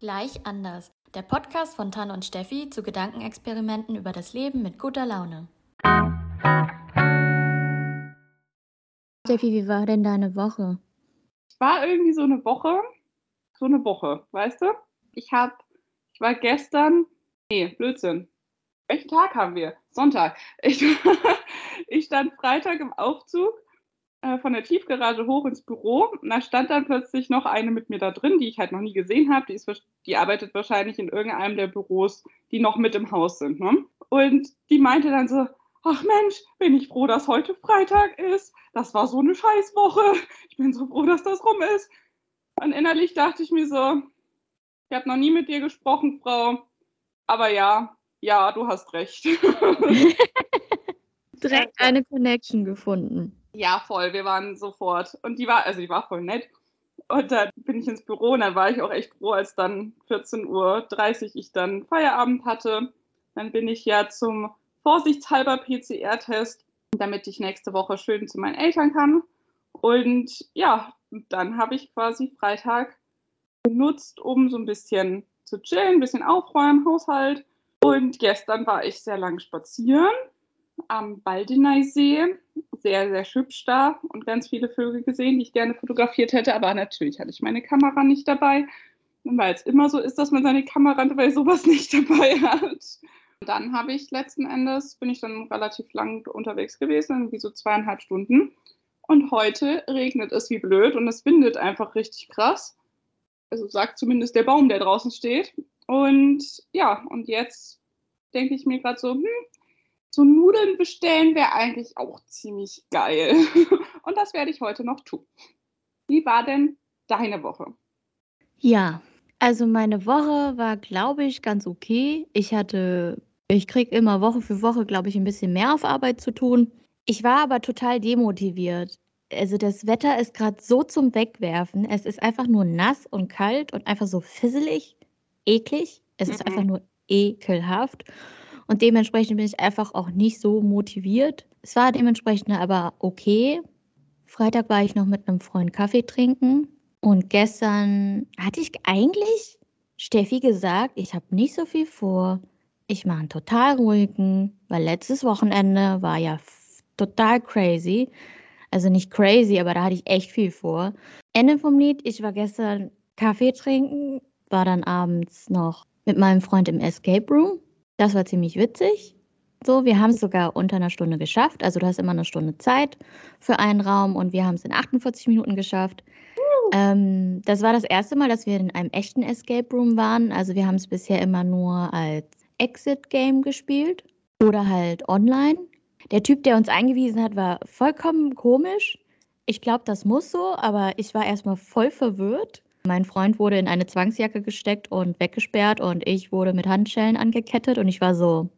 Gleich anders. Der Podcast von Tan und Steffi zu Gedankenexperimenten über das Leben mit guter Laune. Steffi, wie war denn deine Woche? Es war irgendwie so eine Woche, so eine Woche, weißt du? Ich hab, ich war gestern, nee, Blödsinn. Welchen Tag haben wir? Sonntag. Ich, ich stand Freitag im Aufzug äh, von der Tiefgarage hoch ins Büro. Und da stand dann plötzlich noch eine mit mir da drin, die ich halt noch nie gesehen habe. Die, die arbeitet wahrscheinlich in irgendeinem der Büros, die noch mit im Haus sind. Ne? Und die meinte dann so, ach Mensch, bin ich froh, dass heute Freitag ist. Das war so eine Scheißwoche. Ich bin so froh, dass das rum ist. Und innerlich dachte ich mir so, ich habe noch nie mit dir gesprochen, Frau. Aber ja, ja, du hast recht. Direkt eine Connection gefunden. Ja, voll. Wir waren sofort. Und die war, also die war voll nett. Und dann bin ich ins Büro und dann war ich auch echt froh, als dann 14.30 Uhr ich dann Feierabend hatte. Dann bin ich ja zum vorsichtshalber PCR-Test, damit ich nächste Woche schön zu meinen Eltern kann. Und ja, dann habe ich quasi Freitag genutzt, um so ein bisschen zu chillen, ein bisschen aufräumen, Haushalt. Und gestern war ich sehr lang spazieren am Baldeneysee. Sehr, sehr hübsch da und ganz viele Vögel gesehen, die ich gerne fotografiert hätte. Aber natürlich hatte ich meine Kamera nicht dabei. Weil es immer so ist, dass man seine Kamera bei sowas nicht dabei hat. Dann habe ich letzten Endes, bin ich dann relativ lang unterwegs gewesen, irgendwie so zweieinhalb Stunden. Und heute regnet es wie blöd und es windet einfach richtig krass. Also sagt zumindest der Baum, der draußen steht. Und ja, und jetzt denke ich mir gerade so, hm, so Nudeln bestellen wäre eigentlich auch ziemlich geil. Und das werde ich heute noch tun. Wie war denn deine Woche? Ja, also meine Woche war, glaube ich, ganz okay. Ich hatte, ich kriege immer Woche für Woche, glaube ich, ein bisschen mehr auf Arbeit zu tun. Ich war aber total demotiviert. Also das Wetter ist gerade so zum Wegwerfen. Es ist einfach nur nass und kalt und einfach so fisselig, eklig. Es mhm. ist einfach nur ekelhaft. Und dementsprechend bin ich einfach auch nicht so motiviert. Es war dementsprechend aber okay. Freitag war ich noch mit einem Freund Kaffee trinken. Und gestern hatte ich eigentlich Steffi gesagt, ich habe nicht so viel vor. Ich mache einen total ruhigen, weil letztes Wochenende war ja total crazy. Also nicht crazy, aber da hatte ich echt viel vor. Ende vom Lied, ich war gestern Kaffee trinken, war dann abends noch mit meinem Freund im Escape Room. Das war ziemlich witzig. So, wir haben es sogar unter einer Stunde geschafft. Also du hast immer eine Stunde Zeit für einen Raum und wir haben es in 48 Minuten geschafft. Uh. Ähm, das war das erste Mal, dass wir in einem echten Escape Room waren. Also wir haben es bisher immer nur als Exit-Game gespielt oder halt online. Der Typ, der uns eingewiesen hat, war vollkommen komisch. Ich glaube, das muss so, aber ich war erstmal voll verwirrt. Mein Freund wurde in eine Zwangsjacke gesteckt und weggesperrt und ich wurde mit Handschellen angekettet und ich war so,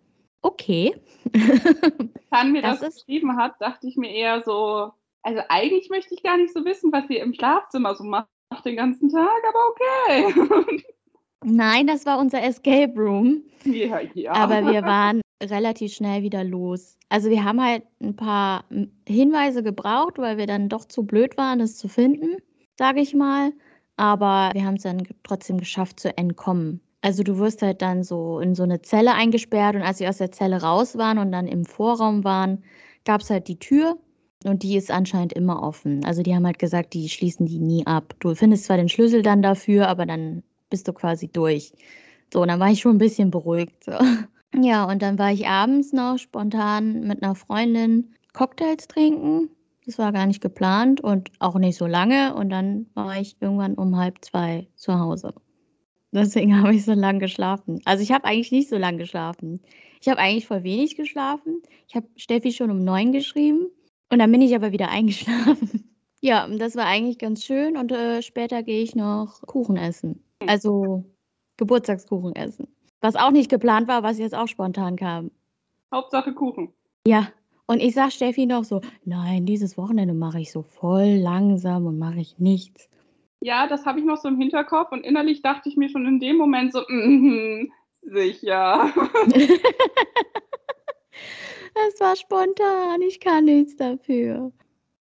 okay. Kann mir das, das geschrieben hat, dachte ich mir eher so, also eigentlich möchte ich gar nicht so wissen, was ihr im Schlafzimmer so macht den ganzen Tag, aber okay. Nein, das war unser Escape Room. Ja, ja. Aber wir waren relativ schnell wieder los. Also wir haben halt ein paar Hinweise gebraucht, weil wir dann doch zu blöd waren, es zu finden, sage ich mal aber wir haben es dann trotzdem geschafft zu entkommen. Also du wirst halt dann so in so eine Zelle eingesperrt und als wir aus der Zelle raus waren und dann im Vorraum waren, gab es halt die Tür und die ist anscheinend immer offen. Also die haben halt gesagt, die schließen die nie ab. Du findest zwar den Schlüssel dann dafür, aber dann bist du quasi durch. So, und dann war ich schon ein bisschen beruhigt. So. Ja, und dann war ich abends noch spontan mit einer Freundin Cocktails trinken das war gar nicht geplant und auch nicht so lange. Und dann war ich irgendwann um halb zwei zu Hause. Deswegen habe ich so lange geschlafen. Also ich habe eigentlich nicht so lange geschlafen. Ich habe eigentlich voll wenig geschlafen. Ich habe Steffi schon um neun geschrieben und dann bin ich aber wieder eingeschlafen. Ja, das war eigentlich ganz schön und äh, später gehe ich noch Kuchen essen. Also Geburtstagskuchen essen. Was auch nicht geplant war, was jetzt auch spontan kam. Hauptsache Kuchen. Ja, und ich sage Steffi noch so, nein, dieses Wochenende mache ich so voll langsam und mache ich nichts. Ja, das habe ich noch so im Hinterkopf und innerlich dachte ich mir schon in dem Moment so, mm, sicher. das war spontan, ich kann nichts dafür.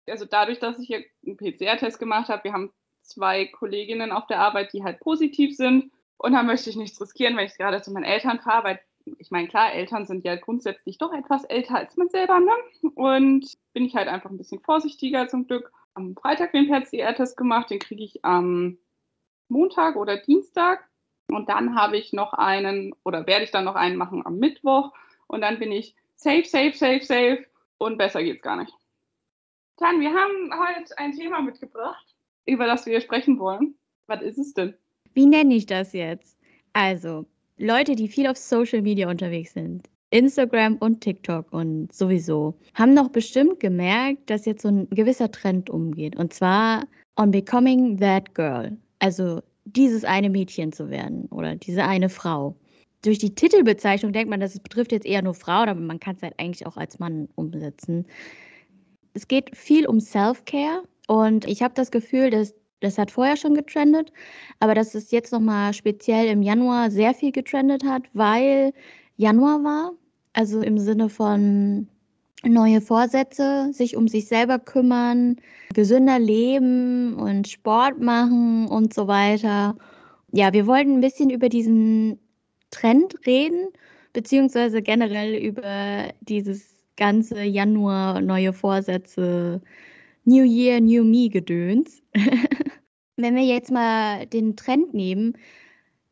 Also dadurch, dass ich hier einen PCR-Test gemacht habe, wir haben zwei Kolleginnen auf der Arbeit, die halt positiv sind. Und dann möchte ich nichts riskieren, wenn ich gerade zu meinen Eltern fahre, weil ich meine, klar, Eltern sind ja grundsätzlich doch etwas älter als man selber, ne? Und bin ich halt einfach ein bisschen vorsichtiger zum Glück. Am Freitag den PCR-Test gemacht, den kriege ich am Montag oder Dienstag. Und dann habe ich noch einen, oder werde ich dann noch einen machen am Mittwoch. Und dann bin ich safe, safe, safe, safe. Und besser geht's gar nicht. Tan, wir haben heute ein Thema mitgebracht, über das wir sprechen wollen. Was ist es denn? Wie nenne ich das jetzt? Also, Leute, die viel auf Social Media unterwegs sind, Instagram und TikTok und sowieso, haben doch bestimmt gemerkt, dass jetzt so ein gewisser Trend umgeht. Und zwar on becoming that girl. Also dieses eine Mädchen zu werden oder diese eine Frau. Durch die Titelbezeichnung denkt man, das betrifft jetzt eher nur Frauen, aber man kann es halt eigentlich auch als Mann umsetzen. Es geht viel um Self-Care und ich habe das Gefühl, dass das hat vorher schon getrendet, aber dass es jetzt nochmal speziell im Januar sehr viel getrendet hat, weil Januar war. Also im Sinne von neue Vorsätze, sich um sich selber kümmern, gesünder leben und Sport machen und so weiter. Ja, wir wollten ein bisschen über diesen Trend reden, beziehungsweise generell über dieses ganze Januar neue Vorsätze, New Year, New Me Gedöns. Wenn wir jetzt mal den Trend nehmen,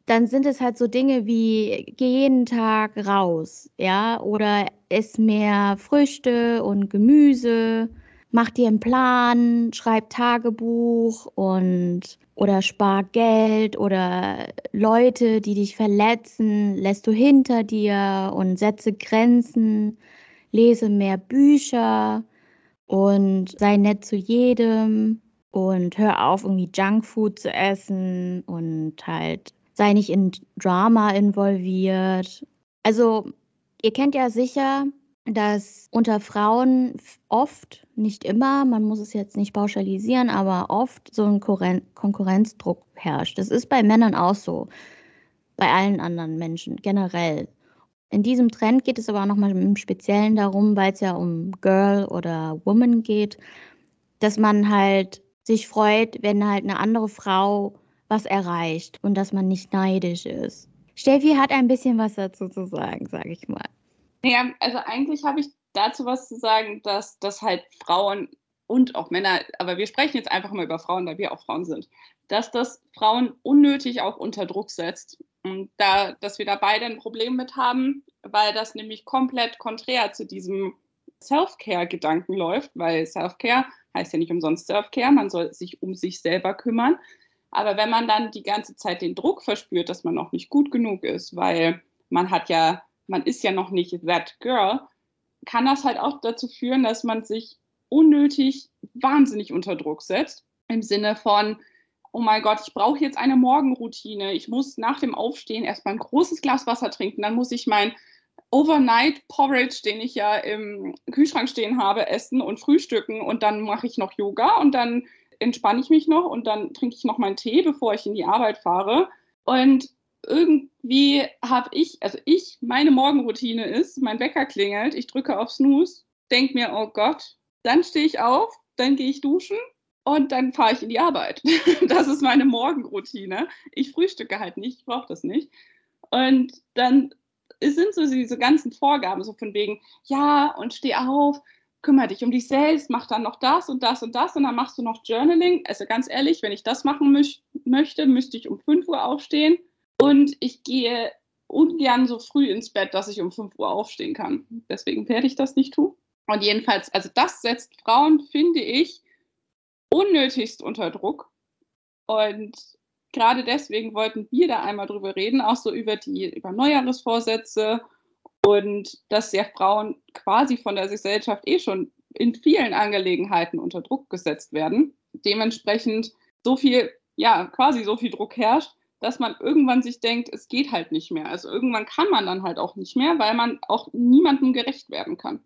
dann sind es halt so Dinge wie geh jeden Tag raus, ja, oder ess mehr Früchte und Gemüse, mach dir einen Plan, schreib Tagebuch und oder spar Geld oder Leute, die dich verletzen, lässt du hinter dir und setze Grenzen, lese mehr Bücher und sei nett zu jedem und hör auf, irgendwie Junkfood zu essen und halt sei nicht in Drama involviert. Also, ihr kennt ja sicher, dass unter Frauen oft, nicht immer, man muss es jetzt nicht pauschalisieren, aber oft so ein Konkurrenzdruck herrscht. Das ist bei Männern auch so, bei allen anderen Menschen generell. In diesem Trend geht es aber auch nochmal im Speziellen darum, weil es ja um Girl oder Woman geht, dass man halt sich freut, wenn halt eine andere Frau was erreicht und dass man nicht neidisch ist. Steffi hat ein bisschen was dazu zu sagen, sage ich mal. Ja, also eigentlich habe ich dazu was zu sagen, dass das halt Frauen und auch Männer, aber wir sprechen jetzt einfach mal über Frauen, da wir auch Frauen sind, dass das Frauen unnötig auch unter Druck setzt. Und da, dass wir da beide ein Problem mit haben, weil das nämlich komplett konträr zu diesem Self-Care-Gedanken läuft, weil Self-Care heißt ja nicht umsonst Self-Care, man soll sich um sich selber kümmern. Aber wenn man dann die ganze Zeit den Druck verspürt, dass man noch nicht gut genug ist, weil man hat ja, man ist ja noch nicht that girl, kann das halt auch dazu führen, dass man sich unnötig wahnsinnig unter Druck setzt. Im Sinne von, oh mein Gott, ich brauche jetzt eine Morgenroutine. Ich muss nach dem Aufstehen erstmal ein großes Glas Wasser trinken. Dann muss ich mein Overnight Porridge, den ich ja im Kühlschrank stehen habe, essen und frühstücken und dann mache ich noch Yoga und dann entspanne ich mich noch und dann trinke ich noch meinen Tee, bevor ich in die Arbeit fahre. Und irgendwie habe ich, also ich, meine Morgenroutine ist, mein Wecker klingelt, ich drücke auf Snooze, denke mir, oh Gott, dann stehe ich auf, dann gehe ich duschen und dann fahre ich in die Arbeit. das ist meine Morgenroutine. Ich frühstücke halt nicht, ich brauche das nicht. Und dann es sind so diese ganzen Vorgaben, so von wegen, ja, und steh auf, kümmere dich um dich selbst, mach dann noch das und das und das und dann machst du noch Journaling. Also ganz ehrlich, wenn ich das machen möchte, müsste ich um 5 Uhr aufstehen und ich gehe ungern so früh ins Bett, dass ich um 5 Uhr aufstehen kann. Deswegen werde ich das nicht tun. Und jedenfalls, also das setzt Frauen, finde ich, unnötigst unter Druck. Und gerade deswegen wollten wir da einmal drüber reden, auch so über die über Neujahresvorsätze und dass ja Frauen quasi von der Gesellschaft eh schon in vielen Angelegenheiten unter Druck gesetzt werden. Dementsprechend so viel, ja, quasi so viel Druck herrscht, dass man irgendwann sich denkt, es geht halt nicht mehr. Also irgendwann kann man dann halt auch nicht mehr, weil man auch niemandem gerecht werden kann.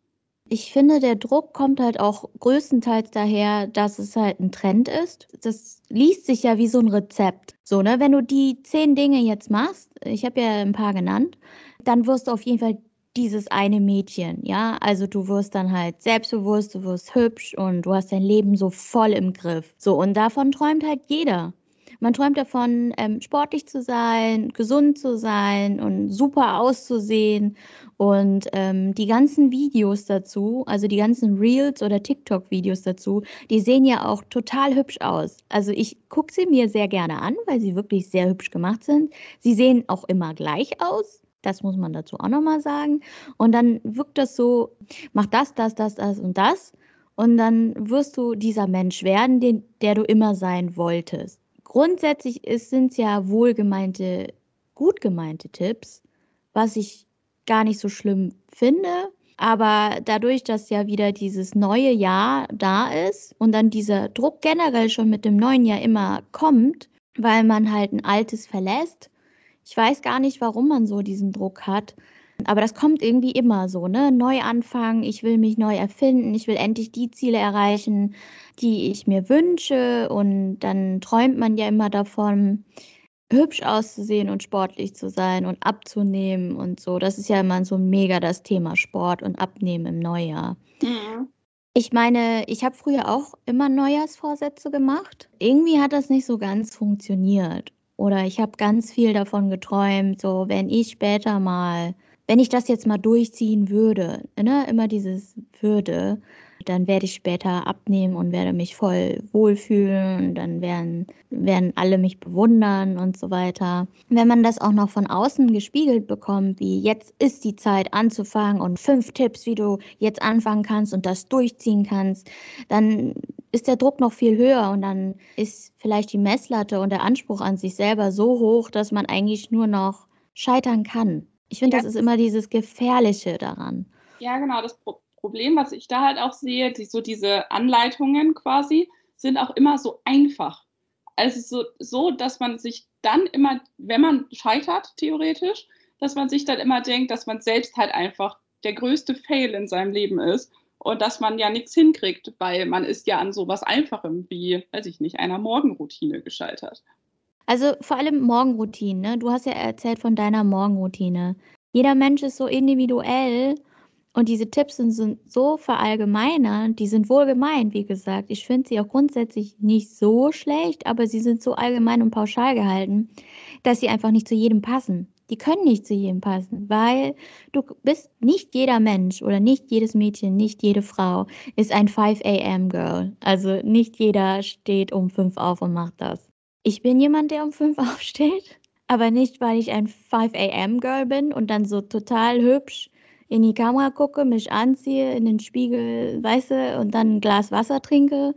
Ich finde, der Druck kommt halt auch größtenteils daher, dass es halt ein Trend ist. Das liest sich ja wie so ein Rezept. So, ne, wenn du die zehn Dinge jetzt machst, ich habe ja ein paar genannt, dann wirst du auf jeden Fall dieses eine Mädchen, ja? Also du wirst dann halt selbstbewusst, du wirst hübsch und du hast dein Leben so voll im Griff. So, und davon träumt halt jeder. Man träumt davon, ähm, sportlich zu sein, gesund zu sein und super auszusehen. Und ähm, die ganzen Videos dazu, also die ganzen Reels oder TikTok-Videos dazu, die sehen ja auch total hübsch aus. Also ich gucke sie mir sehr gerne an, weil sie wirklich sehr hübsch gemacht sind. Sie sehen auch immer gleich aus. Das muss man dazu auch nochmal sagen. Und dann wirkt das so, mach das, das, das, das und das. Und dann wirst du dieser Mensch werden, den, der du immer sein wolltest. Grundsätzlich sind es ja wohlgemeinte, gut gemeinte Tipps, was ich gar nicht so schlimm finde. Aber dadurch, dass ja wieder dieses neue Jahr da ist und dann dieser Druck generell schon mit dem neuen Jahr immer kommt, weil man halt ein altes verlässt. Ich weiß gar nicht, warum man so diesen Druck hat. Aber das kommt irgendwie immer so, ne? Neuanfang, ich will mich neu erfinden, ich will endlich die Ziele erreichen, die ich mir wünsche. Und dann träumt man ja immer davon, hübsch auszusehen und sportlich zu sein und abzunehmen und so. Das ist ja immer so mega das Thema Sport und Abnehmen im Neujahr. Mhm. Ich meine, ich habe früher auch immer Neujahrsvorsätze gemacht. Irgendwie hat das nicht so ganz funktioniert. Oder ich habe ganz viel davon geträumt, so wenn ich später mal wenn ich das jetzt mal durchziehen würde, ne, immer dieses würde, dann werde ich später abnehmen und werde mich voll wohlfühlen, dann werden, werden alle mich bewundern und so weiter. Wenn man das auch noch von außen gespiegelt bekommt, wie jetzt ist die Zeit anzufangen und fünf Tipps, wie du jetzt anfangen kannst und das durchziehen kannst, dann ist der Druck noch viel höher und dann ist vielleicht die Messlatte und der Anspruch an sich selber so hoch, dass man eigentlich nur noch scheitern kann. Ich finde, ja. das ist immer dieses Gefährliche daran. Ja, genau. Das Pro Problem, was ich da halt auch sehe, die, so diese Anleitungen quasi, sind auch immer so einfach. Also so, so, dass man sich dann immer, wenn man scheitert, theoretisch, dass man sich dann immer denkt, dass man selbst halt einfach der größte Fail in seinem Leben ist und dass man ja nichts hinkriegt, weil man ist ja an sowas Einfachem wie, weiß ich nicht, einer Morgenroutine gescheitert. Also vor allem Morgenroutinen, ne? Du hast ja erzählt von deiner Morgenroutine. Jeder Mensch ist so individuell und diese Tipps sind so verallgemeinert, die sind wohl gemeint, wie gesagt. Ich finde sie auch grundsätzlich nicht so schlecht, aber sie sind so allgemein und pauschal gehalten, dass sie einfach nicht zu jedem passen. Die können nicht zu jedem passen, weil du bist nicht jeder Mensch oder nicht jedes Mädchen, nicht jede Frau ist ein 5 a.m. Girl. Also nicht jeder steht um 5 auf und macht das. Ich bin jemand, der um 5 aufsteht, aber nicht, weil ich ein 5 a.m. Girl bin und dann so total hübsch in die Kamera gucke, mich anziehe, in den Spiegel, weiße und dann ein Glas Wasser trinke,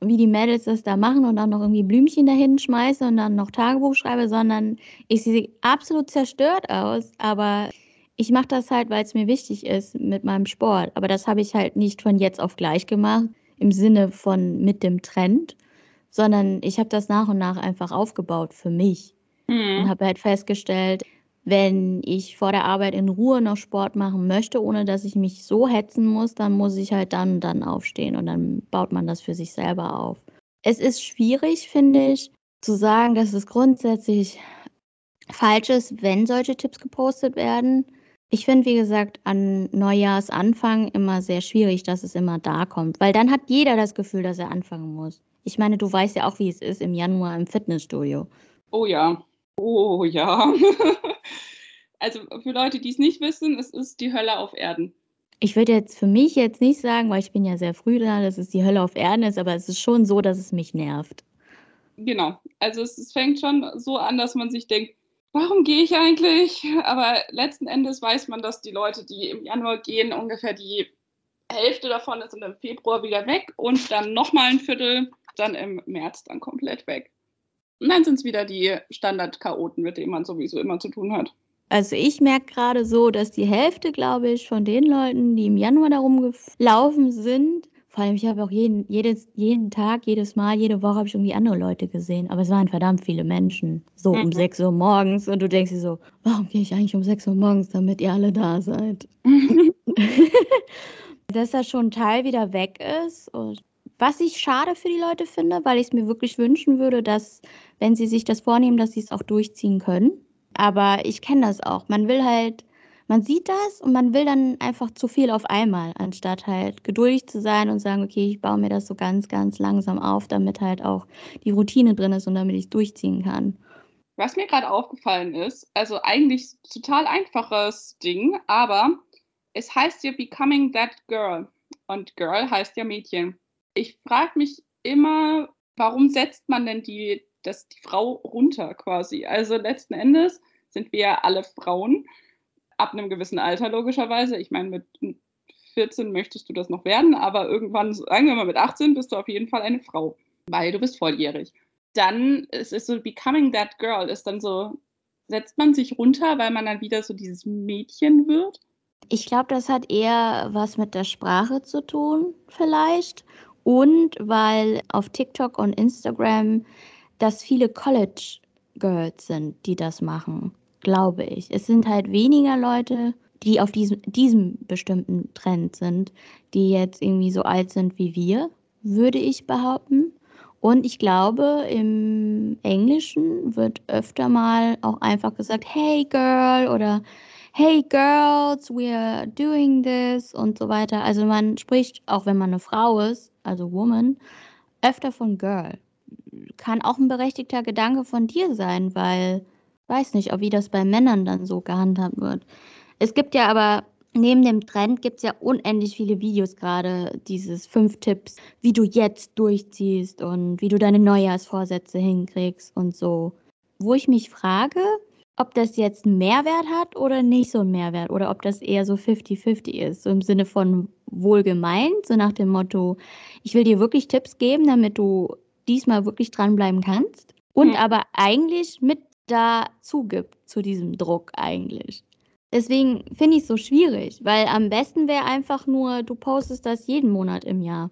wie die Mädels das da machen und dann noch irgendwie Blümchen dahin schmeiße und dann noch Tagebuch schreibe, sondern ich sehe absolut zerstört aus, aber ich mache das halt, weil es mir wichtig ist mit meinem Sport. Aber das habe ich halt nicht von jetzt auf gleich gemacht, im Sinne von mit dem Trend, sondern ich habe das nach und nach einfach aufgebaut für mich mhm. und habe halt festgestellt, wenn ich vor der Arbeit in Ruhe noch Sport machen möchte, ohne dass ich mich so hetzen muss, dann muss ich halt dann und dann aufstehen und dann baut man das für sich selber auf. Es ist schwierig, finde ich, zu sagen, dass es grundsätzlich falsch ist, wenn solche Tipps gepostet werden. Ich finde, wie gesagt, an Neujahrsanfang immer sehr schwierig, dass es immer da kommt, weil dann hat jeder das Gefühl, dass er anfangen muss. Ich meine, du weißt ja auch, wie es ist im Januar im Fitnessstudio. Oh ja. Oh ja. also für Leute, die es nicht wissen, es ist die Hölle auf Erden. Ich würde jetzt für mich jetzt nicht sagen, weil ich bin ja sehr früh da, dass es die Hölle auf Erden ist, aber es ist schon so, dass es mich nervt. Genau. Also es, es fängt schon so an, dass man sich denkt, warum gehe ich eigentlich? Aber letzten Endes weiß man, dass die Leute, die im Januar gehen, ungefähr die Hälfte davon ist im Februar wieder weg und dann nochmal ein Viertel dann im März dann komplett weg. Und dann sind es wieder die Standard-Chaoten, mit denen man sowieso immer zu tun hat. Also ich merke gerade so, dass die Hälfte, glaube ich, von den Leuten, die im Januar darum gelaufen sind, vor allem ich habe auch jeden, jedes, jeden Tag, jedes Mal, jede Woche habe ich irgendwie andere Leute gesehen. Aber es waren verdammt viele Menschen. So mhm. um 6 Uhr morgens. Und du denkst dir so, warum gehe ich eigentlich um 6 Uhr morgens, damit ihr alle da seid? Dass das schon ein Teil wieder weg ist. Und was ich schade für die Leute finde, weil ich es mir wirklich wünschen würde, dass, wenn sie sich das vornehmen, dass sie es auch durchziehen können. Aber ich kenne das auch. Man will halt, man sieht das und man will dann einfach zu viel auf einmal, anstatt halt geduldig zu sein und sagen, okay, ich baue mir das so ganz, ganz langsam auf, damit halt auch die Routine drin ist und damit ich es durchziehen kann. Was mir gerade aufgefallen ist, also eigentlich total einfaches Ding, aber es heißt ja Becoming That Girl und Girl heißt ja Mädchen. Ich frage mich immer, warum setzt man denn die, das, die Frau runter quasi? Also letzten Endes sind wir ja alle Frauen ab einem gewissen Alter logischerweise. Ich meine, mit 14 möchtest du das noch werden, aber irgendwann, sagen wir mal mit 18, bist du auf jeden Fall eine Frau, weil du bist volljährig. Dann ist es so, becoming that girl ist dann so, setzt man sich runter, weil man dann wieder so dieses Mädchen wird. Ich glaube, das hat eher was mit der Sprache zu tun, vielleicht. Und weil auf TikTok und Instagram das viele College Girls sind, die das machen glaube ich. Es sind halt weniger Leute, die auf diesem, diesem bestimmten Trend sind, die jetzt irgendwie so alt sind wie wir, würde ich behaupten. Und ich glaube, im Englischen wird öfter mal auch einfach gesagt, hey Girl oder Hey Girls, we are doing this und so weiter. Also man spricht, auch wenn man eine Frau ist, also Woman, öfter von Girl. Kann auch ein berechtigter Gedanke von dir sein, weil weiß nicht, wie das bei Männern dann so gehandhabt wird. Es gibt ja aber neben dem Trend gibt es ja unendlich viele Videos gerade, dieses fünf Tipps, wie du jetzt durchziehst und wie du deine Neujahrsvorsätze hinkriegst und so. Wo ich mich frage, ob das jetzt einen Mehrwert hat oder nicht so einen Mehrwert oder ob das eher so 50-50 ist, so im Sinne von wohlgemeint, so nach dem Motto, ich will dir wirklich Tipps geben, damit du diesmal wirklich dranbleiben kannst und mhm. aber eigentlich mit dazu gibt zu diesem Druck eigentlich. Deswegen finde ich es so schwierig, weil am besten wäre einfach nur, du postest das jeden Monat im Jahr.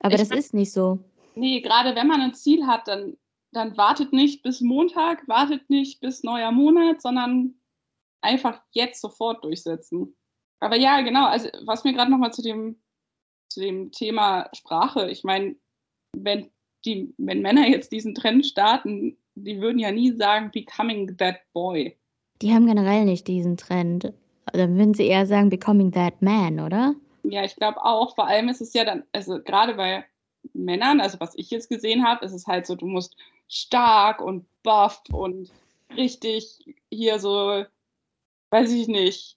Aber ich das ist nicht so. Nee, gerade wenn man ein Ziel hat, dann, dann wartet nicht bis Montag, wartet nicht bis neuer Monat, sondern einfach jetzt sofort durchsetzen. Aber ja, genau, also was mir gerade nochmal zu dem, zu dem Thema Sprache, ich meine, wenn die, wenn Männer jetzt diesen Trend starten, die würden ja nie sagen, becoming that boy. Die haben generell nicht diesen Trend. Dann würden sie eher sagen, becoming that man, oder? Ja, ich glaube auch. Vor allem ist es ja dann, also gerade bei Männern, also was ich jetzt gesehen habe, ist es halt so, du musst stark und buff und richtig hier so, weiß ich nicht,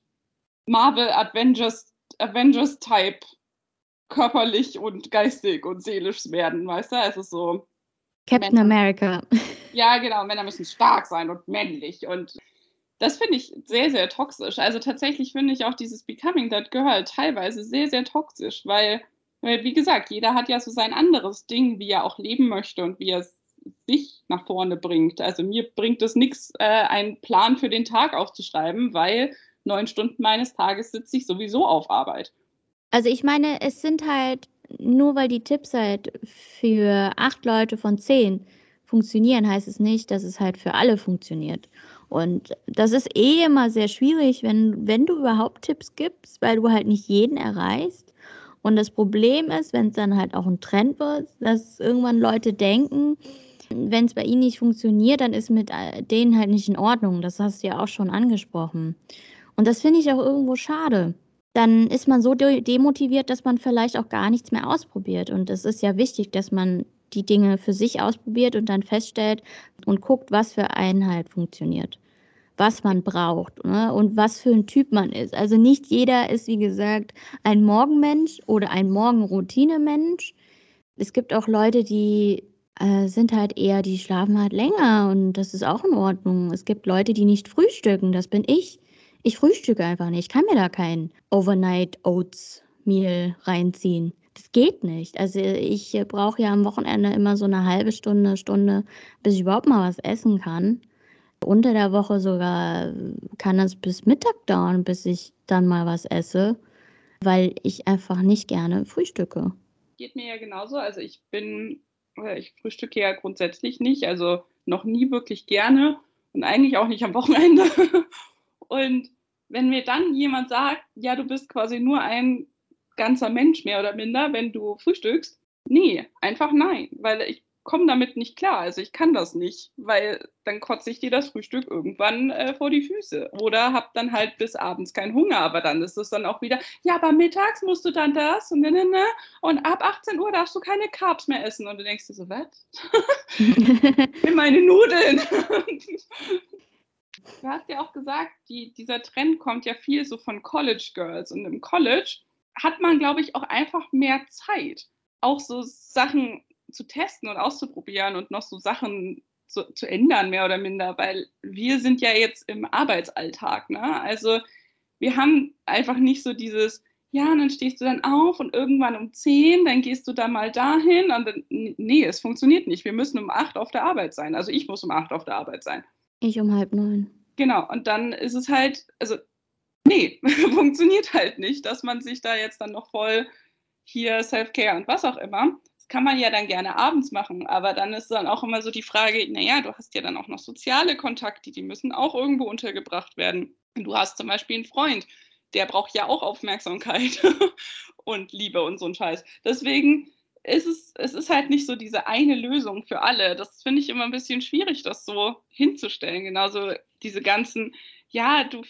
Marvel Avengers, Avengers Type körperlich und geistig und seelisch werden, weißt du? Es ist so. Captain Männer. America. Ja, genau. Männer müssen stark sein und männlich. Und das finde ich sehr, sehr toxisch. Also tatsächlich finde ich auch dieses Becoming That Girl teilweise sehr, sehr toxisch, weil, weil, wie gesagt, jeder hat ja so sein anderes Ding, wie er auch leben möchte und wie er es sich nach vorne bringt. Also mir bringt es nichts, äh, einen Plan für den Tag aufzuschreiben, weil neun Stunden meines Tages sitze ich sowieso auf Arbeit. Also ich meine, es sind halt, nur weil die Tipps halt für acht Leute von zehn funktionieren, heißt es nicht, dass es halt für alle funktioniert. Und das ist eh immer sehr schwierig, wenn, wenn du überhaupt Tipps gibst, weil du halt nicht jeden erreichst. Und das Problem ist, wenn es dann halt auch ein Trend wird, dass irgendwann Leute denken, wenn es bei ihnen nicht funktioniert, dann ist mit äh, denen halt nicht in Ordnung. Das hast du ja auch schon angesprochen. Und das finde ich auch irgendwo schade. Dann ist man so demotiviert, dass man vielleicht auch gar nichts mehr ausprobiert. Und es ist ja wichtig, dass man die Dinge für sich ausprobiert und dann feststellt und guckt, was für einen halt funktioniert, was man braucht ne? und was für ein Typ man ist. Also nicht jeder ist, wie gesagt, ein Morgenmensch oder ein Morgenroutinemensch. Es gibt auch Leute, die äh, sind halt eher, die schlafen halt länger und das ist auch in Ordnung. Es gibt Leute, die nicht frühstücken, das bin ich. Ich frühstücke einfach nicht. Ich kann mir da kein Overnight Oats Meal reinziehen. Das geht nicht. Also ich brauche ja am Wochenende immer so eine halbe Stunde, Stunde, bis ich überhaupt mal was essen kann. Unter der Woche sogar kann das bis Mittag dauern, bis ich dann mal was esse, weil ich einfach nicht gerne frühstücke. Geht mir ja genauso. Also ich bin, ich frühstücke ja grundsätzlich nicht, also noch nie wirklich gerne und eigentlich auch nicht am Wochenende. Und wenn mir dann jemand sagt, ja, du bist quasi nur ein ganzer Mensch mehr oder minder, wenn du frühstückst? Nee, einfach nein, weil ich komme damit nicht klar. Also ich kann das nicht, weil dann kotze ich dir das Frühstück irgendwann äh, vor die Füße. Oder habe dann halt bis abends keinen Hunger. Aber dann ist es dann auch wieder, ja, aber mittags musst du dann das und ne, ne, ne. Und ab 18 Uhr darfst du keine Carbs mehr essen. Und du denkst dir so, was? In meine Nudeln. du hast ja auch gesagt, die, dieser Trend kommt ja viel so von College Girls. Und im College hat man, glaube ich, auch einfach mehr Zeit. Auch so Sachen zu testen und auszuprobieren und noch so Sachen zu, zu ändern, mehr oder minder, weil wir sind ja jetzt im Arbeitsalltag. Ne? Also wir haben einfach nicht so dieses, ja, und dann stehst du dann auf und irgendwann um 10, dann gehst du da mal dahin und dann, nee, es funktioniert nicht. Wir müssen um 8 auf der Arbeit sein. Also ich muss um 8 auf der Arbeit sein. Ich um halb neun. Genau, und dann ist es halt, also nee, funktioniert halt nicht, dass man sich da jetzt dann noch voll hier Self-Care und was auch immer kann man ja dann gerne abends machen, aber dann ist dann auch immer so die Frage, naja, du hast ja dann auch noch soziale Kontakte, die müssen auch irgendwo untergebracht werden. Du hast zum Beispiel einen Freund, der braucht ja auch Aufmerksamkeit und Liebe und so ein Scheiß. Deswegen ist es, es ist halt nicht so diese eine Lösung für alle. Das finde ich immer ein bisschen schwierig, das so hinzustellen. Genauso diese ganzen, ja, du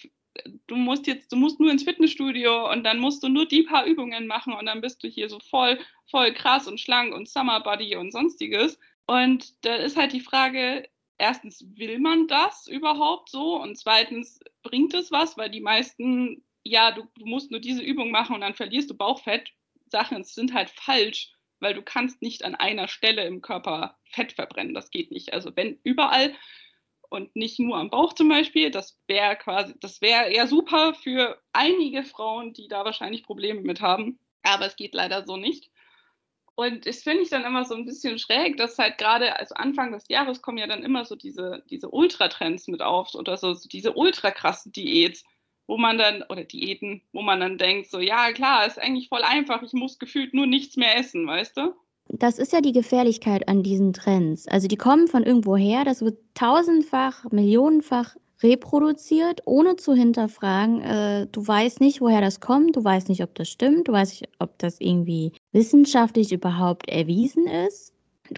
du musst jetzt, du musst nur ins Fitnessstudio und dann musst du nur die paar Übungen machen und dann bist du hier so voll, voll krass und schlank und Summer Body und sonstiges. Und da ist halt die Frage, erstens, will man das überhaupt so? Und zweitens, bringt es was? Weil die meisten, ja, du, du musst nur diese Übung machen und dann verlierst du Bauchfett. Sachen sind halt falsch, weil du kannst nicht an einer Stelle im Körper Fett verbrennen. Das geht nicht. Also wenn überall und nicht nur am Bauch zum Beispiel. Das wäre quasi, das wäre eher super für einige Frauen, die da wahrscheinlich Probleme mit haben. Aber es geht leider so nicht. Und das finde ich dann immer so ein bisschen schräg, dass halt gerade, also Anfang des Jahres kommen ja dann immer so diese, diese Ultratrends mit auf oder so, so diese ultra krassen Diäts, wo man dann, oder Diäten, wo man dann denkt, so, ja klar, ist eigentlich voll einfach, ich muss gefühlt nur nichts mehr essen, weißt du? Das ist ja die Gefährlichkeit an diesen Trends. Also die kommen von irgendwoher, das wird tausendfach, millionenfach reproduziert, ohne zu hinterfragen. Äh, du weißt nicht, woher das kommt, du weißt nicht, ob das stimmt, du weißt nicht, ob das irgendwie wissenschaftlich überhaupt erwiesen ist.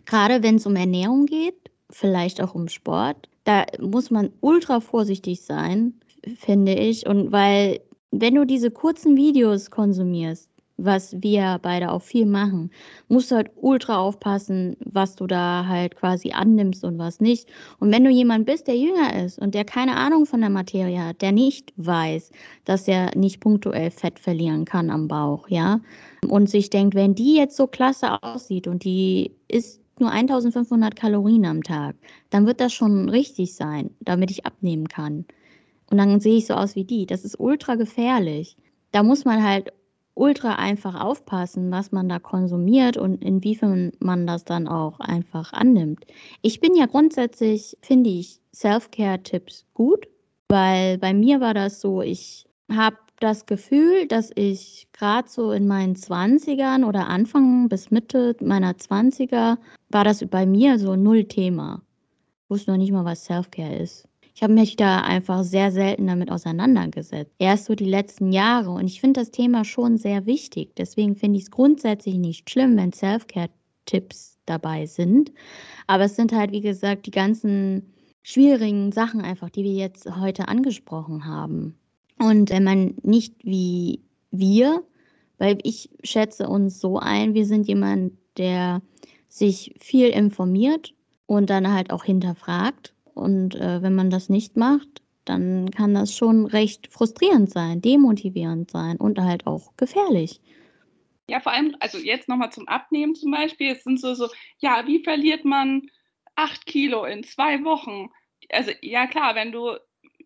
Gerade wenn es um Ernährung geht, vielleicht auch um Sport, da muss man ultra vorsichtig sein, finde ich. Und weil, wenn du diese kurzen Videos konsumierst, was wir beide auch viel machen, musst du halt ultra aufpassen, was du da halt quasi annimmst und was nicht. Und wenn du jemand bist, der jünger ist und der keine Ahnung von der Materie hat, der nicht weiß, dass er nicht punktuell Fett verlieren kann am Bauch, ja, und sich denkt, wenn die jetzt so klasse aussieht und die isst nur 1500 Kalorien am Tag, dann wird das schon richtig sein, damit ich abnehmen kann. Und dann sehe ich so aus wie die. Das ist ultra gefährlich. Da muss man halt ultra einfach aufpassen, was man da konsumiert und inwiefern man das dann auch einfach annimmt. Ich bin ja grundsätzlich, finde ich, Self-Care-Tipps gut, weil bei mir war das so, ich habe das Gefühl, dass ich gerade so in meinen 20ern oder Anfang bis Mitte meiner 20er war das bei mir so null Thema. Ich wusste noch nicht mal, was Self-Care ist. Ich habe mich da einfach sehr selten damit auseinandergesetzt. Erst so die letzten Jahre. Und ich finde das Thema schon sehr wichtig. Deswegen finde ich es grundsätzlich nicht schlimm, wenn Self-Care-Tipps dabei sind. Aber es sind halt, wie gesagt, die ganzen schwierigen Sachen einfach, die wir jetzt heute angesprochen haben. Und wenn man nicht wie wir, weil ich schätze uns so ein, wir sind jemand, der sich viel informiert und dann halt auch hinterfragt und äh, wenn man das nicht macht, dann kann das schon recht frustrierend sein, demotivierend sein und halt auch gefährlich. Ja, vor allem, also jetzt nochmal zum Abnehmen zum Beispiel. Es sind so, so, ja, wie verliert man acht Kilo in zwei Wochen? Also, ja, klar, wenn du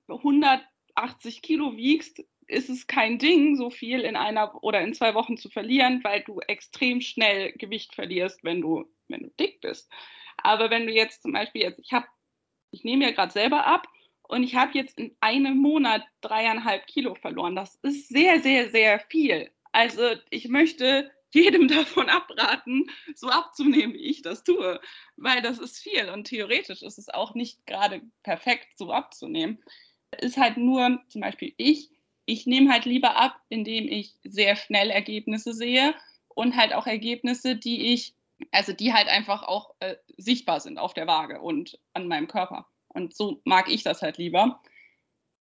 180 Kilo wiegst, ist es kein Ding, so viel in einer oder in zwei Wochen zu verlieren, weil du extrem schnell Gewicht verlierst, wenn du, wenn du dick bist. Aber wenn du jetzt zum Beispiel, jetzt, ich habe ich nehme ja gerade selber ab und ich habe jetzt in einem Monat dreieinhalb Kilo verloren. Das ist sehr, sehr, sehr viel. Also ich möchte jedem davon abraten, so abzunehmen, wie ich das tue, weil das ist viel und theoretisch ist es auch nicht gerade perfekt, so abzunehmen. Ist halt nur, zum Beispiel ich, ich nehme halt lieber ab, indem ich sehr schnell Ergebnisse sehe und halt auch Ergebnisse, die ich Also die halt einfach auch äh, sichtbar sind auf der Waage und an meinem Körper. Und so mag ich das halt lieber.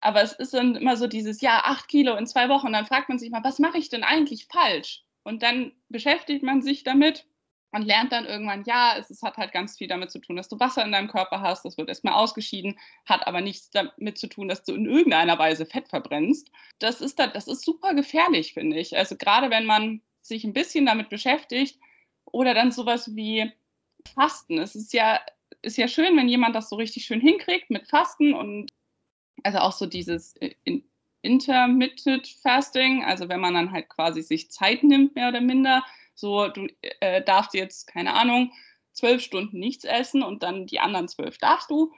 Aber es ist dann immer so dieses, ja, acht Kilo in zwei Wochen. Und dann fragt man sich mal, was mache ich denn eigentlich falsch? Und dann beschäftigt man sich damit und lernt dann irgendwann, ja, es, es, hat halt ganz viel damit zu tun, dass du Wasser in deinem Körper hast. Das wird erstmal ausgeschieden, hat aber nichts damit zu tun, dass du in irgendeiner Weise Fett verbrennst. Das ist, das ist super gefährlich, finde ich. Also gerade wenn man sich ein bisschen damit beschäftigt oder dann sowas wie Fasten. Es ist ja, ist ja schön, wenn jemand das so richtig schön hinkriegt mit Fasten und also auch so dieses Intermittent Fasting, also wenn man dann halt quasi sich Zeit nimmt, mehr oder minder. So, du äh, darfst jetzt, keine Ahnung, zwölf Stunden nichts essen und dann die anderen zwölf darfst du.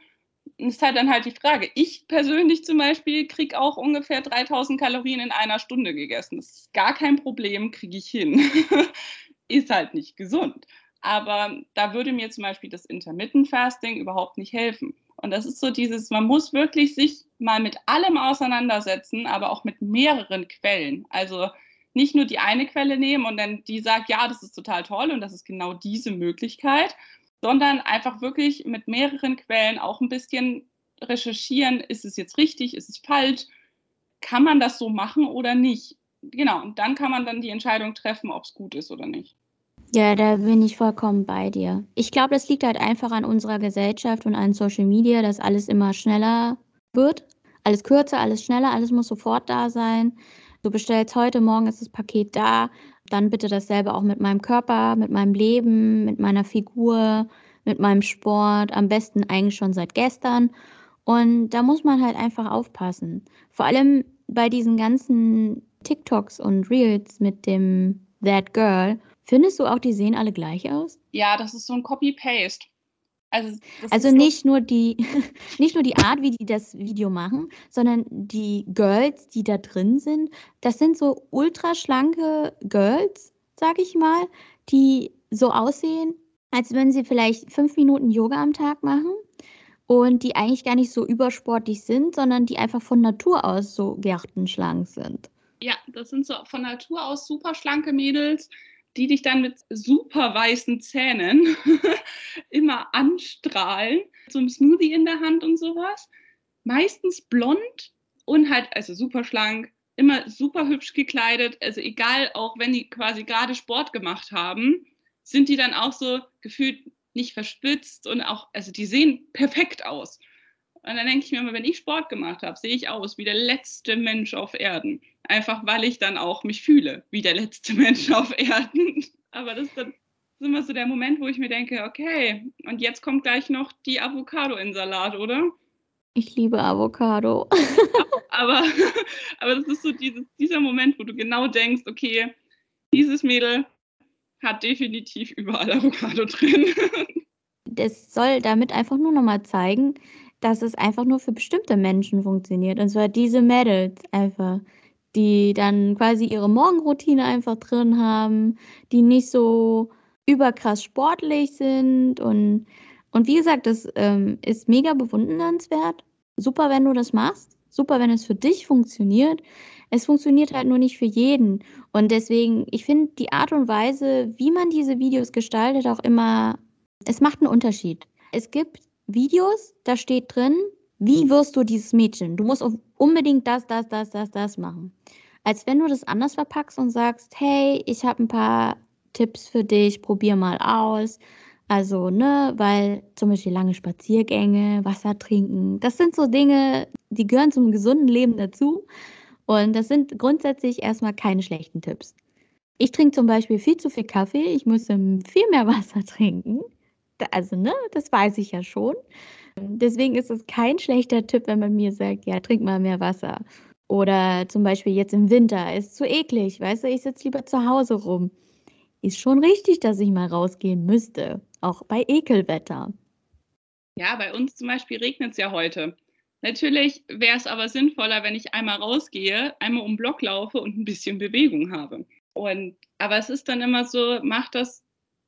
Und ist halt dann halt die Frage. Ich persönlich zum Beispiel kriege auch ungefähr 3000 Kalorien in einer Stunde gegessen. Das ist gar kein Problem, kriege ich hin. ist halt nicht gesund. Aber da würde mir zum Beispiel das Intermittent Fasting überhaupt nicht helfen. Und das ist so dieses, man muss wirklich sich mal mit allem auseinandersetzen, aber auch mit mehreren Quellen. Also nicht nur die eine Quelle nehmen und dann die sagt, ja, das ist total toll und das ist genau diese Möglichkeit, sondern einfach wirklich mit mehreren Quellen auch ein bisschen recherchieren, ist es jetzt richtig, ist es falsch, kann man das so machen oder nicht. Genau, und dann kann man dann die Entscheidung treffen, ob es gut ist oder nicht. Ja, da bin ich vollkommen bei dir. Ich glaube, das liegt halt einfach an unserer Gesellschaft und an Social Media, dass alles immer schneller wird. Alles kürzer, alles schneller, alles muss sofort da sein. Du bestellst heute, morgen ist das Paket da. Dann bitte dasselbe auch mit meinem Körper, mit meinem Leben, mit meiner Figur, mit meinem Sport. Am besten eigentlich schon seit gestern. Und da muss man halt einfach aufpassen. Vor allem bei diesen ganzen TikToks und Reels mit dem That Girl Findest du auch, die sehen alle gleich aus? Ja, das ist so ein Copy-Paste. Also, also nicht, nur die, nicht nur die Art, wie die das Video machen, sondern die Girls, die da drin sind, das sind so ultraschlanke Girls, sag ich mal, die so aussehen, als wenn sie vielleicht fünf Minuten Yoga am Tag machen und die eigentlich gar nicht so übersportlich sind, sondern die einfach von Natur aus so gärtenschlank sind. Ja, das sind so von Natur aus super schlanke Mädels, die dich dann mit super weißen Zähnen immer anstrahlen, so ein Smoothie in der Hand und sowas. Meistens blond und halt, also super schlank, immer super hübsch gekleidet. Also egal, auch wenn die quasi gerade Sport gemacht haben, sind die dann auch so gefühlt nicht verspitzt und auch, also die sehen perfekt aus. Und dann denke ich mir immer, wenn ich Sport gemacht habe, sehe ich aus wie der letzte Mensch auf Erden. Einfach weil ich dann auch mich fühle wie der letzte Mensch auf Erden. Aber das ist dann immer so der Moment, wo ich mir denke, okay, und jetzt kommt gleich noch die Avocado in Salat, oder? Ich liebe Avocado. aber, aber das ist so dieses, dieser Moment, wo du genau denkst, okay, dieses Mädel hat definitiv überall Avocado drin. Das soll damit einfach nur nochmal zeigen, dass es einfach nur für bestimmte Menschen funktioniert. Und zwar diese Mädels einfach, die dann quasi ihre Morgenroutine einfach drin haben, die nicht so überkrass sportlich sind. Und, und wie gesagt, das ähm, ist mega bewundernswert. Super, wenn du das machst. Super, wenn es für dich funktioniert. Es funktioniert halt nur nicht für jeden. Und deswegen, ich finde die Art und Weise, wie man diese Videos gestaltet, auch immer, es macht einen Unterschied. Es gibt Videos, da steht drin, wie wirst du dieses Mädchen? Du musst unbedingt das, das, das, das, das machen. Als wenn du das anders verpackst und sagst, hey, ich habe ein paar Tipps für dich, probier mal aus. Also, ne, weil zum Beispiel lange Spaziergänge, Wasser trinken, das sind so Dinge, die gehören zum gesunden Leben dazu. Und das sind grundsätzlich erstmal keine schlechten Tipps. Ich trinke zum Beispiel viel zu viel Kaffee, ich müsste viel mehr Wasser trinken also ne, das weiß ich ja schon. Deswegen ist es kein schlechter Tipp, wenn man mir sagt, ja, trink mal mehr Wasser. Oder zum Beispiel jetzt im Winter, ist zu eklig, weißt du, ich sitze lieber zu Hause rum. Ist schon richtig, dass ich mal rausgehen müsste, auch bei Ekelwetter. Ja, bei uns zum Beispiel regnet es ja heute. Natürlich wäre es aber sinnvoller, wenn ich einmal rausgehe, einmal um Block laufe und ein bisschen Bewegung habe. Und, aber es ist dann immer so, macht das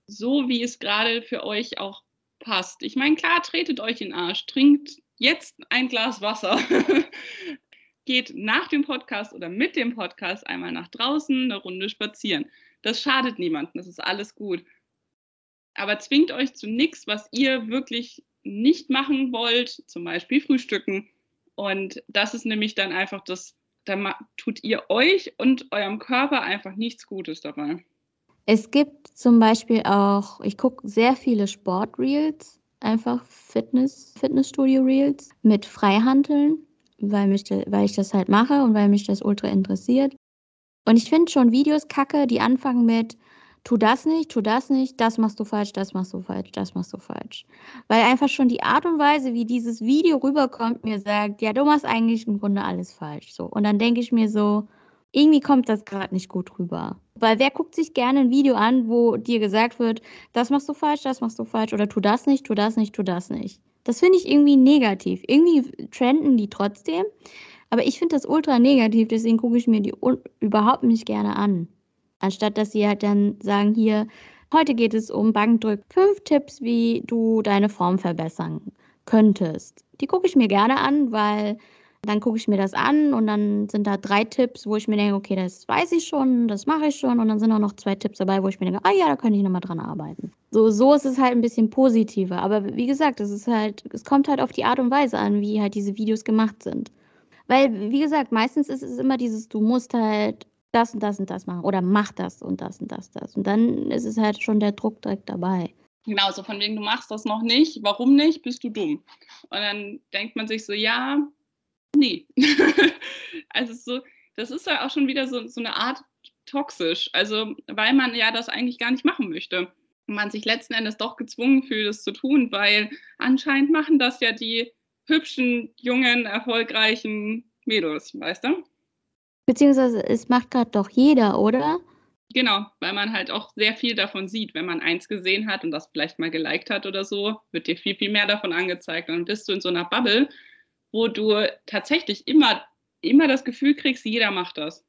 so, wie es gerade für euch auch passt. Ich meine, klar, tretet euch in den Arsch, trinkt jetzt ein Glas Wasser, geht nach dem Podcast oder mit dem Podcast einmal nach draußen eine Runde spazieren. Das schadet niemandem, das ist alles gut. aber zwingt euch zu nichts, was ihr wirklich nicht machen wollt, zum Beispiel frühstücken. Und das ist nämlich dann einfach das, da tut ihr euch und eurem Körper einfach nichts Gutes dabei. Es gibt zum Beispiel auch, ich gucke sehr viele Sportreels, einfach Fitness, Fitnessstudio-Reels mit Freihandeln, weil, mich, weil ich das halt mache und weil mich das ultra interessiert. Und ich finde schon Videos kacke, die anfangen mit, tu das nicht, tu das nicht, das machst du falsch, das machst du falsch, das machst du falsch. Weil einfach schon die Art und Weise, wie dieses Video rüberkommt, mir sagt, ja, du machst eigentlich im Grunde alles falsch. So. Und dann denke ich mir so, irgendwie kommt das gerade nicht gut rüber. Weil wer guckt sich gerne ein Video an, wo dir gesagt wird, das machst du falsch, das machst du falsch oder tu das nicht, tu das nicht, tu das nicht. Das finde ich irgendwie negativ. Irgendwie trenden die trotzdem. Aber ich finde das ultra negativ, deswegen gucke ich mir die überhaupt nicht gerne an. Anstatt dass sie halt dann sagen, hier, heute geht es um Bankdrück. Fünf Tipps, wie du deine Form verbessern könntest. Die gucke ich mir gerne an, weil dann gucke ich mir das an und dann sind da drei Tipps, wo ich mir denke, okay, das weiß ich schon, das mache ich schon. Und dann sind auch noch zwei Tipps dabei, wo ich mir denke, ah ja, da könnte ich nochmal dran arbeiten. So, so ist es halt ein bisschen positiver. Aber wie gesagt, es ist halt, es kommt halt auf die Art und Weise an, wie halt diese Videos gemacht sind. Weil, wie gesagt, meistens ist es immer dieses, du musst halt das und das und das machen oder mach das und das und das, das. Und dann ist es halt schon der Druck direkt dabei. Genau, so von wegen, du machst das noch nicht, warum nicht, bist du dumm. Und dann denkt man sich so, ja, nee. also so, das ist ja auch schon wieder so, so eine Art toxisch, also weil man ja das eigentlich gar nicht machen möchte. Und man sich letzten Endes doch gezwungen fühlt, es zu tun, weil anscheinend machen das ja die hübschen, jungen, erfolgreichen Mädels, weißt du? Beziehungsweise es macht gerade doch jeder, oder? Genau, weil man halt auch sehr viel davon sieht. Wenn man eins gesehen hat und das vielleicht mal geliked hat oder so, wird dir viel, viel mehr davon angezeigt. Und dann bist du in so einer Bubble, wo du tatsächlich immer, immer das Gefühl kriegst, jeder macht das.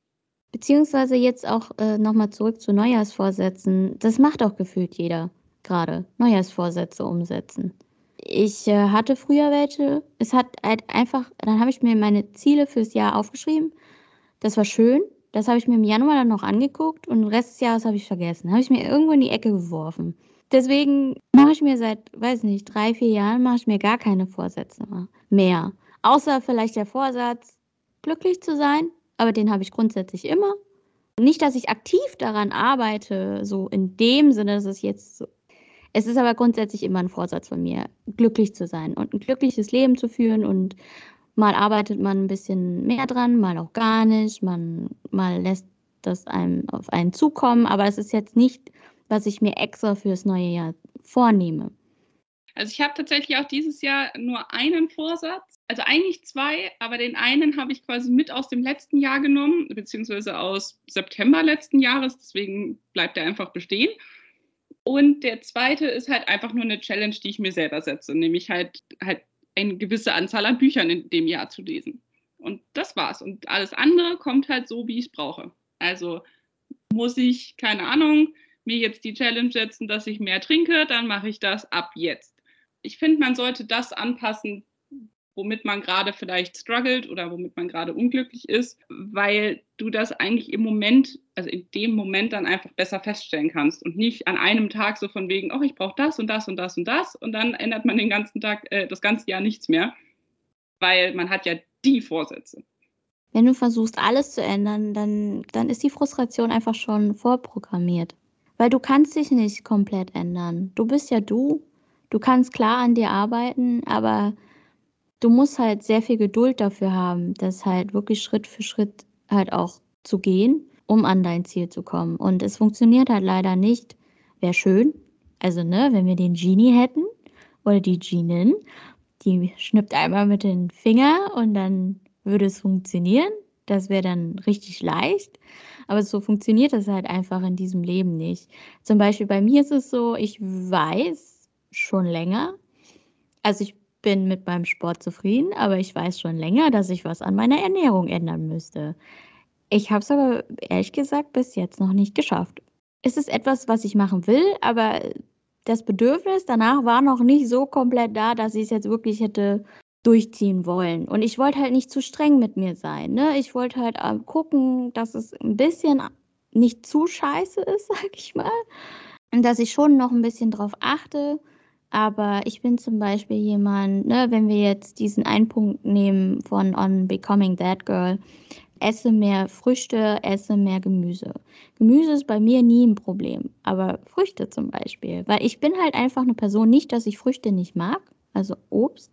Beziehungsweise jetzt auch äh, nochmal zurück zu Neujahrsvorsätzen. Das macht auch gefühlt jeder gerade. Neujahrsvorsätze umsetzen. Ich äh, hatte früher welche. Es hat halt einfach, dann habe ich mir meine Ziele fürs Jahr aufgeschrieben das war schön. Das habe ich mir im Januar dann noch angeguckt und den Rest des Jahres habe ich vergessen. Habe ich mir irgendwo in die Ecke geworfen. Deswegen mache ich mir seit, weiß nicht, drei, vier Jahren mache ich mir gar keine Vorsätze mehr. Außer vielleicht der Vorsatz, glücklich zu sein. Aber den habe ich grundsätzlich immer. Nicht, dass ich aktiv daran arbeite, so in dem Sinne, dass es jetzt so. Es ist aber grundsätzlich immer ein Vorsatz von mir, glücklich zu sein und ein glückliches Leben zu führen und Mal arbeitet man ein bisschen mehr dran, mal auch gar nicht. Man mal lässt das einem auf einen zukommen, aber es ist jetzt nicht, was ich mir extra fürs neue Jahr vornehme. Also ich habe tatsächlich auch dieses Jahr nur einen Vorsatz, also eigentlich zwei, aber den einen habe ich quasi mit aus dem letzten Jahr genommen, beziehungsweise aus September letzten Jahres, deswegen bleibt er einfach bestehen. Und der zweite ist halt einfach nur eine Challenge, die ich mir selber setze, nämlich halt, halt eine gewisse Anzahl an Büchern in dem Jahr zu lesen. Und das war's. Und alles andere kommt halt so, wie ich es brauche. Also muss ich, keine Ahnung, mir jetzt die Challenge setzen, dass ich mehr trinke, dann mache ich das ab jetzt. Ich finde, man sollte das anpassen, womit man gerade vielleicht struggelt oder womit man gerade unglücklich ist, weil du das eigentlich im Moment, also in dem Moment dann einfach besser feststellen kannst und nicht an einem Tag so von wegen, oh, ich brauche das und das und das und das und dann ändert man den ganzen Tag, äh, das ganze Jahr nichts mehr, weil man hat ja die Vorsätze. Wenn du versuchst, alles zu ändern, dann, dann ist die Frustration einfach schon vorprogrammiert. Weil du kannst dich nicht komplett ändern. Du bist ja du. Du kannst klar an dir arbeiten, aber du musst halt sehr viel Geduld dafür haben, das halt wirklich Schritt für Schritt halt auch zu gehen, um an dein Ziel zu kommen. Und es funktioniert halt leider nicht. Wäre schön. Also, ne, wenn wir den Genie hätten oder die Genin, die schnippt einmal mit den Finger und dann würde es funktionieren. Das wäre dann richtig leicht. Aber so funktioniert das halt einfach in diesem Leben nicht. Zum Beispiel bei mir ist es so, ich weiß schon länger, also ich bin mit meinem Sport zufrieden, aber ich weiß schon länger, dass ich was an meiner Ernährung ändern müsste. Ich habe es aber ehrlich gesagt bis jetzt noch nicht geschafft. Es ist etwas, was ich machen will, aber das Bedürfnis danach war noch nicht so komplett da, dass ich es jetzt wirklich hätte durchziehen wollen. Und ich wollte halt nicht zu streng mit mir sein. Ne? Ich wollte halt ähm, gucken, dass es ein bisschen nicht zu scheiße ist, sag ich mal. dass ich schon noch ein bisschen drauf achte. Aber ich bin zum Beispiel jemand, ne, wenn wir jetzt diesen einen Punkt nehmen von On Becoming That Girl, esse mehr Früchte, esse mehr Gemüse. Gemüse ist bei mir nie ein Problem, aber Früchte zum Beispiel, weil ich bin halt einfach eine Person, nicht, dass ich Früchte nicht mag, also Obst,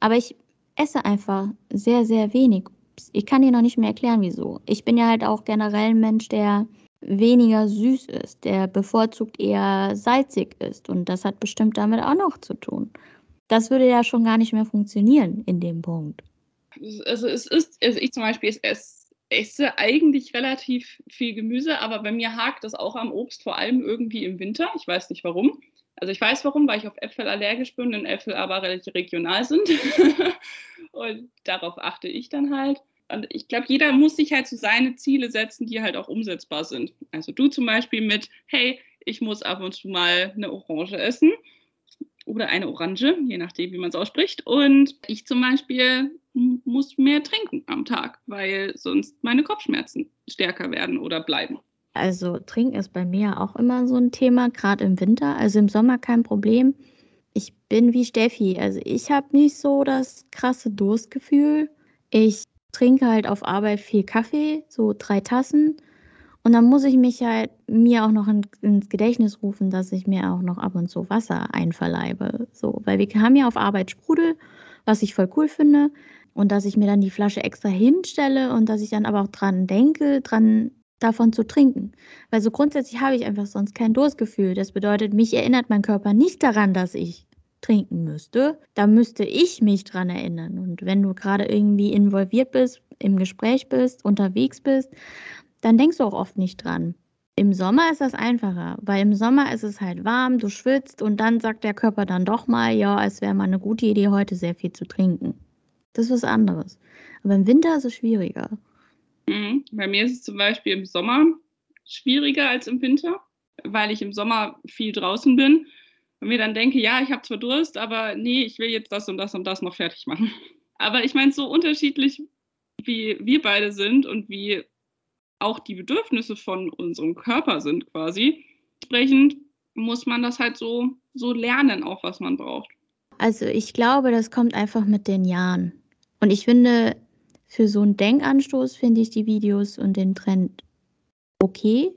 aber ich esse einfach sehr, sehr wenig. Ich kann dir noch nicht mehr erklären, wieso. Ich bin ja halt auch generell ein Mensch, der weniger süß ist, der bevorzugt eher salzig ist. Und das hat bestimmt damit auch noch zu tun. Das würde ja schon gar nicht mehr funktionieren in dem Punkt. Also es ist, also ich zum Beispiel esse, esse eigentlich relativ viel Gemüse, aber bei mir hakt das auch am Obst, vor allem irgendwie im Winter. Ich weiß nicht warum. Also ich weiß warum, weil ich auf Äpfel allergisch bin und Äpfel aber relativ regional sind. und darauf achte ich dann halt. Und ich glaube, jeder muss sich halt so seine Ziele setzen, die halt auch umsetzbar sind. Also du zum Beispiel mit, hey, ich muss ab und zu mal eine Orange essen oder eine Orange, je nachdem, wie man es ausspricht. Und ich zum Beispiel muss mehr trinken am Tag, weil sonst meine Kopfschmerzen stärker werden oder bleiben. Also trinken ist bei mir auch immer so ein Thema, gerade im Winter. Also im Sommer kein Problem. Ich bin wie Steffi. Also ich habe nicht so das krasse Durstgefühl. Ich trinke halt auf Arbeit viel Kaffee, so drei Tassen. Und dann muss ich mich halt mir auch noch in, ins Gedächtnis rufen, dass ich mir auch noch ab und zu Wasser einverleibe. So, weil wir haben ja auf Arbeit Sprudel, was ich voll cool finde. Und dass ich mir dann die Flasche extra hinstelle und dass ich dann aber auch dran denke, dran davon zu trinken. Weil so grundsätzlich habe ich einfach sonst kein Durstgefühl. Das bedeutet, mich erinnert mein Körper nicht daran, dass ich trinken müsste, da müsste ich mich dran erinnern. Und wenn du gerade irgendwie involviert bist, im Gespräch bist, unterwegs bist, dann denkst du auch oft nicht dran. Im Sommer ist das einfacher, weil im Sommer ist es halt warm, du schwitzt und dann sagt der Körper dann doch mal, ja, es wäre mal eine gute Idee, heute sehr viel zu trinken. Das ist was anderes. Aber im Winter ist es schwieriger. Mhm. Bei mir ist es zum Beispiel im Sommer schwieriger als im Winter, weil ich im Sommer viel draußen bin und mir dann denke, ja, ich habe zwar Durst, aber nee, ich will jetzt das und das und das noch fertig machen. Aber ich meine, so unterschiedlich wie wir beide sind und wie auch die Bedürfnisse von unserem Körper sind quasi, entsprechend muss man das halt so, so lernen, auch was man braucht. Also ich glaube, das kommt einfach mit den Jahren. Und ich finde, für so einen Denkanstoß finde ich die Videos und den Trend okay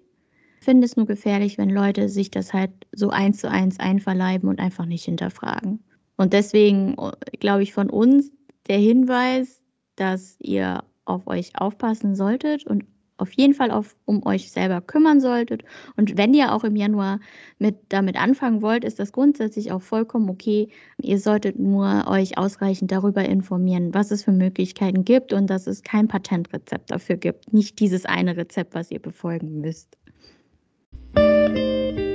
finde es nur gefährlich, wenn Leute sich das halt so eins zu eins einverleiben und einfach nicht hinterfragen. Und deswegen glaube ich von uns der Hinweis, dass ihr auf euch aufpassen solltet und auf jeden Fall auf, um euch selber kümmern solltet. Und wenn ihr auch im Januar mit, damit anfangen wollt, ist das grundsätzlich auch vollkommen okay. Ihr solltet nur euch ausreichend darüber informieren, was es für Möglichkeiten gibt und dass es kein Patentrezept dafür gibt. Nicht dieses eine Rezept, was ihr befolgen müsst. thank you